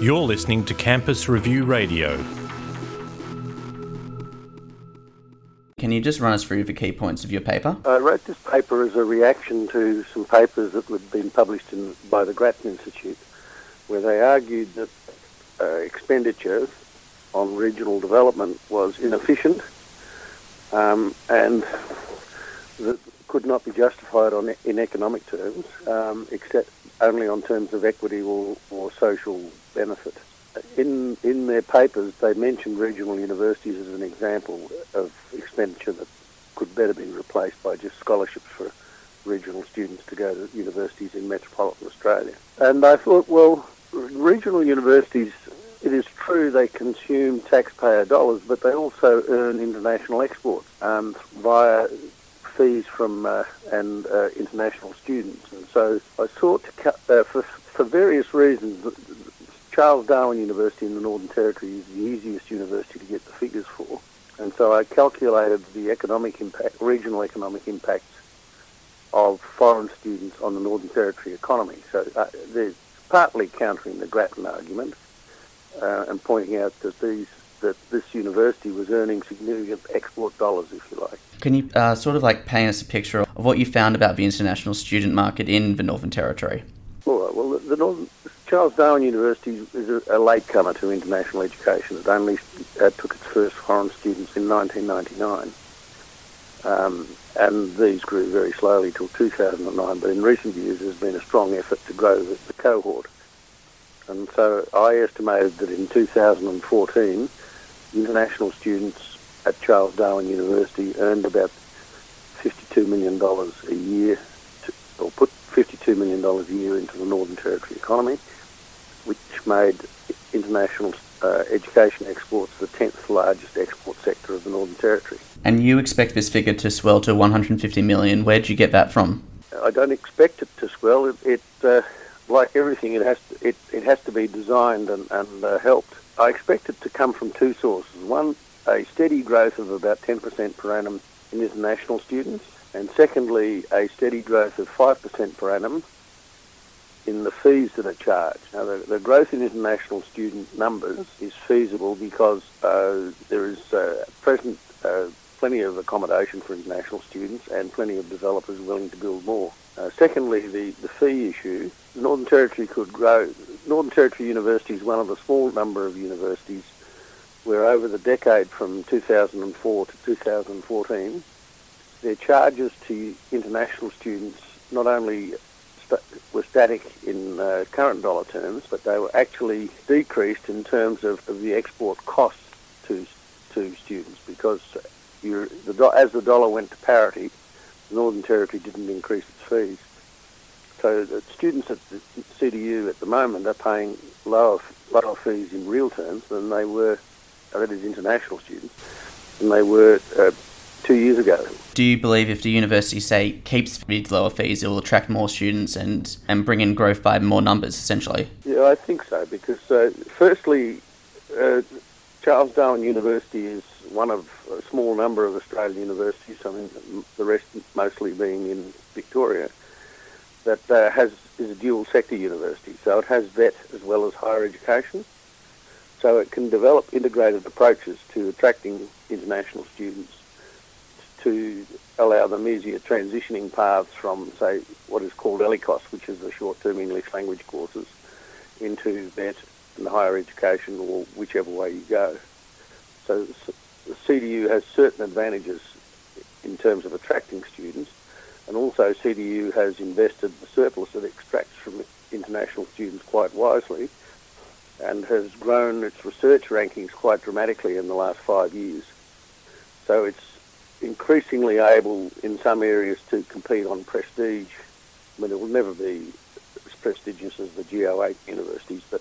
You're listening to Campus Review Radio. Can you just run us through the key points of your paper? I wrote this paper as a reaction to some papers that had been published in, by the Grattan Institute, where they argued that uh, expenditure on regional development was inefficient um, and that could not be justified on in economic terms, um, except only on terms of equity or, or social benefit. In in their papers, they mentioned regional universities as an example of expenditure that could better be replaced by just scholarships for regional students to go to universities in metropolitan Australia. And I thought, well, regional universities, it is true they consume taxpayer dollars, but they also earn international exports um, via from uh, and uh, international students. And so I sought to cut, uh, for, for various reasons, Charles Darwin University in the Northern Territory is the easiest university to get the figures for. And so I calculated the economic impact, regional economic impacts of foreign students on the Northern Territory economy. So uh, there's partly countering the Grattan argument uh, and pointing out that these that this university was earning significant export dollars, if you like. Can you uh, sort of like paint us a picture of what you found about the international student market in the Northern Territory? All right. Well, the, the Northern Charles Darwin University is a, a latecomer to international education. It only uh, took its first foreign students in 1999. Um, and these grew very slowly till 2009, but in recent years there's been a strong effort to grow the, the cohort. And so I estimated that in 2014, international students at Charles Darwin University earned about $52 million a year, to, or put $52 million a year into the Northern Territory economy which made international uh, education exports the 10th largest export sector of the Northern Territory. And you expect this figure to swell to 150 million. Where did you get that from? I don't expect it to swell. It, it uh, like everything, it has to, it, it has to be designed and, and uh, helped. I expect it to come from two sources. One, a steady growth of about 10% per annum in international students, and secondly, a steady growth of 5% per annum in the fees that are charged. Now, the, the growth in international student numbers is feasible because uh, there is uh, present uh, plenty of accommodation for international students and plenty of developers willing to build more. Uh, secondly, the, the fee issue. Northern Territory could grow. Northern Territory University is one of a small number of universities where over the decade from 2004 to 2014, their charges to international students not only were static in uh, current dollar terms, but they were actually decreased in terms of, of the export costs to to students because the, as the dollar went to parity, the Northern Territory didn't increase its fees. So the students at the CDU at the moment are paying lower lower fees in real terms than they were, that is international students, than they were uh, two years ago. Do you believe if the university, say, keeps these lower fees, it will attract more students and, and bring in growth by more numbers, essentially? Yeah, I think so, because uh, firstly, uh, Charles Darwin University is one of a small number of Australian universities, I mean, the rest mostly being in Victoria, that uh, has is a dual sector university. So it has vet as well as higher education. So it can develop integrated approaches to attracting international students to allow them easier transitioning paths from, say, what is called ELICOS, which is the short-term English language courses, into vet and higher education or whichever way you go. So the CDU has certain advantages in terms of attracting students, and also CDU has invested the surplus that it extracts from international students quite wisely and has grown its research rankings quite dramatically in the last five years. So it's increasingly able in some areas to compete on prestige. I mean, it will never be as prestigious as the GO8 universities, but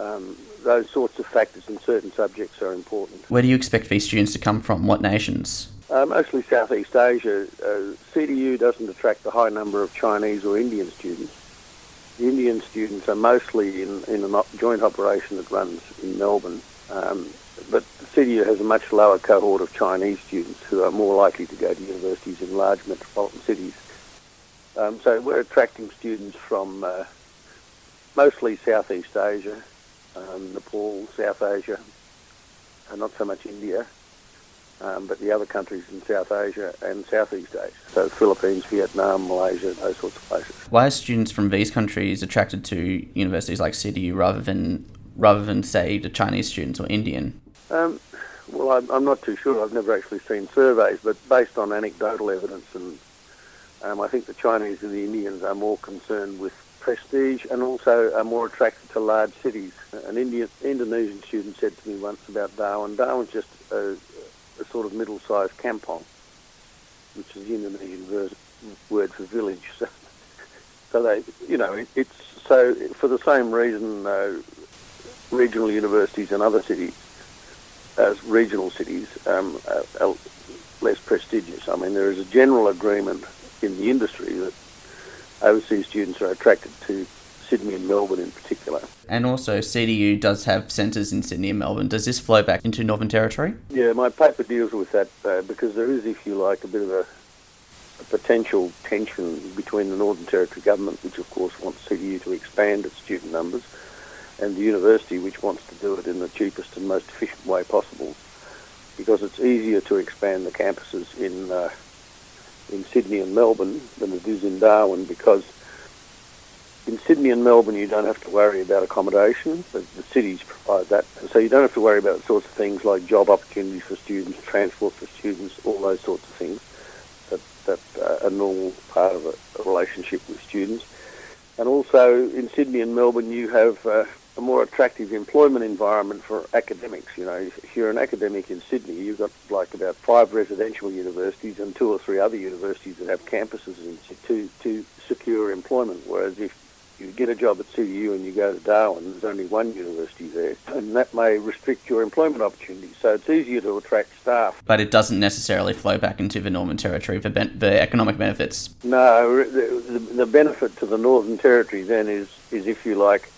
um, those sorts of factors in certain subjects are important. Where do you expect these students to come from? What nations? Uh, mostly Southeast Asia. Uh, CDU doesn't attract a high number of Chinese or Indian students. The Indian students are mostly in, in a joint operation that runs in Melbourne. Um, but CDU has a much lower cohort of Chinese students who are more likely to go to universities in large metropolitan cities. Um, so we're attracting students from uh, mostly Southeast Asia, um, Nepal, South Asia, and not so much India, um, but the other countries in South Asia and Southeast Asia. So Philippines, Vietnam, Malaysia, those sorts of places. Why are students from these countries attracted to universities like CDU rather than rather than say the Chinese students or Indian? Um, well, I'm, I'm, not too sure. I've never actually seen surveys, but based on anecdotal evidence, and um, I think the Chinese and the Indians are more concerned with prestige and also are more attracted to large cities. An Indian, Indonesian student said to me once about Darwin, Darwin's just a, a sort of middle-sized kampong, which is the Indonesian ver- word for village. So, so they, you know, it, it's so for the same reason, uh, regional universities and other cities, as regional cities, um, are, are less prestigious. I mean, there is a general agreement in the industry that overseas students are attracted to Sydney and Melbourne in particular. And also, CDU does have centres in Sydney and Melbourne. Does this flow back into Northern Territory? Yeah, my paper deals with that uh, because there is, if you like, a bit of a, a, potential tension between the Northern Territory government, which of course wants CDU to expand its student numbers, and the university, which wants to do it in the cheapest and most efficient way possible, because it's easier to expand the campuses in uh, in Sydney and Melbourne than it is in Darwin because in Sydney and Melbourne you don't have to worry about accommodation. The, the cities provide that. So you don't have to worry about sorts of things like job opportunities for students, transport for students, all those sorts of things that, that uh, are normal part of a, a, relationship with students. And also in Sydney and Melbourne you have uh, a more attractive employment environment for academics. You know, if you're an academic in Sydney, you've got like about five residential universities and two or three other universities that have campuses in to to secure employment. Whereas if you get a job at CU and you go to Darwin, there's only one university there, and that may restrict your employment opportunities. So it's easier to attract staff. But it doesn't necessarily flow back into the Northern Territory for ben- the economic benefits. No, the, the, the benefit to the Northern Territory then is, is if you like,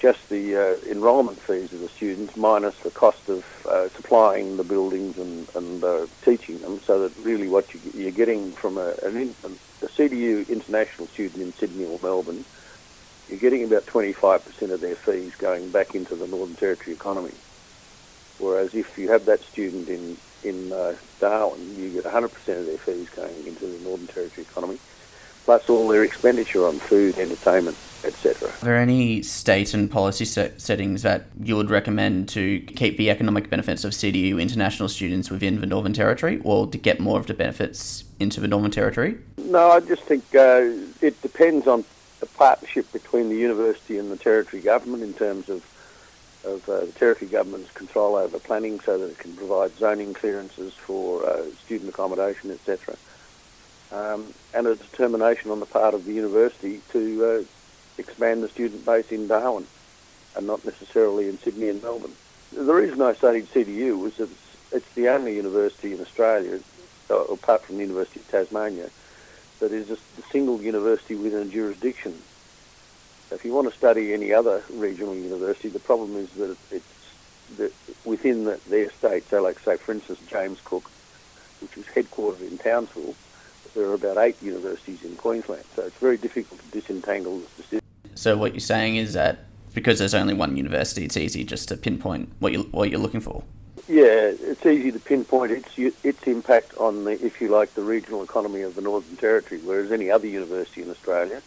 just the uh, enrolment fees of the students minus the cost of uh, supplying the buildings and, and uh, teaching them, so that really what you, are getting from a, an, a CDU international student in Sydney or Melbourne, you're getting about 25% of their fees going back into the Northern Territory economy. Whereas if you have that student in, in uh, Darwin, you get 100% of their fees going into the Northern Territory economy, plus all their expenditure on food, entertainment, etc. Are there any state and policy set- settings that you would recommend to keep the economic benefits of CDU international students within the Northern Territory or to get more of the benefits into the Northern Territory? No, I just think uh, it depends on the partnership between the university and the Territory government in terms of of uh, the Territory government's control over planning so that it can provide zoning clearances for uh, student accommodation, etc. Um, and a determination on the part of the university to uh, expand the student base in Darwin and not necessarily in Sydney and Melbourne. The reason I studied CDU was that it's, it's the only university in Australia, uh, apart from the University of Tasmania, that is a, single university within a jurisdiction. If you want to study any other regional university, the problem is that it's that within the, their state. So, like say, for instance, James Cook, which is headquartered in Townsville, there are about eight universities in Queensland. So it's very difficult to disentangle the decision. So what you're saying is that because there's only one university, it's easy just to pinpoint what you what you're looking for. Yeah, it's easy to pinpoint its its impact on the, if you like, the regional economy of the Northern Territory. Whereas any other university in Australia,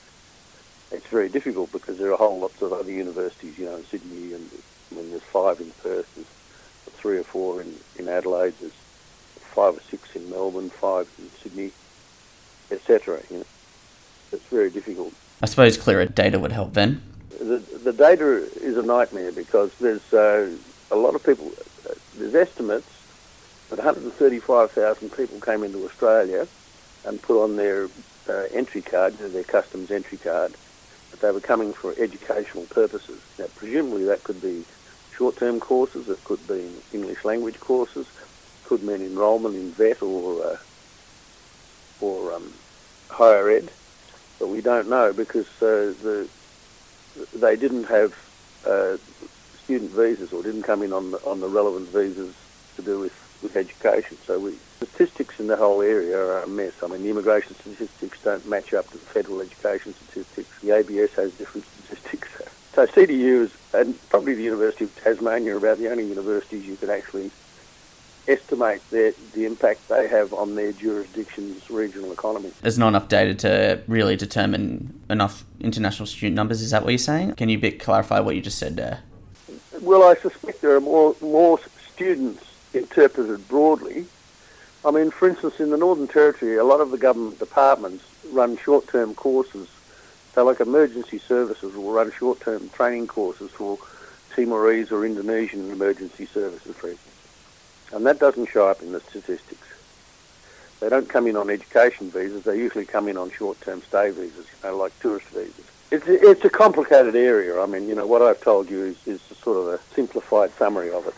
it's very difficult because there are a whole lots of other universities, you know, in Sydney, and I mean, there's five in Perth, there's three or four in, in Adelaide, there's five or six in Melbourne, five in Sydney, etc. You know, it's very difficult. I suppose clearer data would help then. The, the data is a nightmare because there's uh, a lot of people, there's estimates that 135,000 people came into Australia and put on their uh, entry card, their customs entry card, that they were coming for educational purposes. Now, presumably that could be short-term courses, it could be English language courses, could mean enrolment in vet or uh, or um, higher ed but we don't know because uh, the they didn't have uh, student visas or didn't come in on the, on the relevant visas to do with, with education. So we, statistics in the whole area are a mess. I mean, the immigration statistics don't match up to the federal education statistics. The ABS has different statistics. So CDU is, and probably the University of Tasmania, are about the only universities you can actually estimate their, the impact they have on their jurisdiction's regional economy. There's not enough data to really determine enough international student numbers. Is that what you're saying? Can you bit clarify what you just said there? Well, I suspect there are more more students interpreted broadly. I mean, for instance, in the Northern Territory, a lot of the government departments run short-term courses. So, like emergency services will run short-term training courses for Timorese or Indonesian emergency services, for instance. And that doesn't show up in the statistics. They don't come in on education visas. They usually come in on short-term stay visas, you know, like tourist visas. It's it's a complicated area. I mean, you know, what I've told you is, is sort of a simplified summary of it.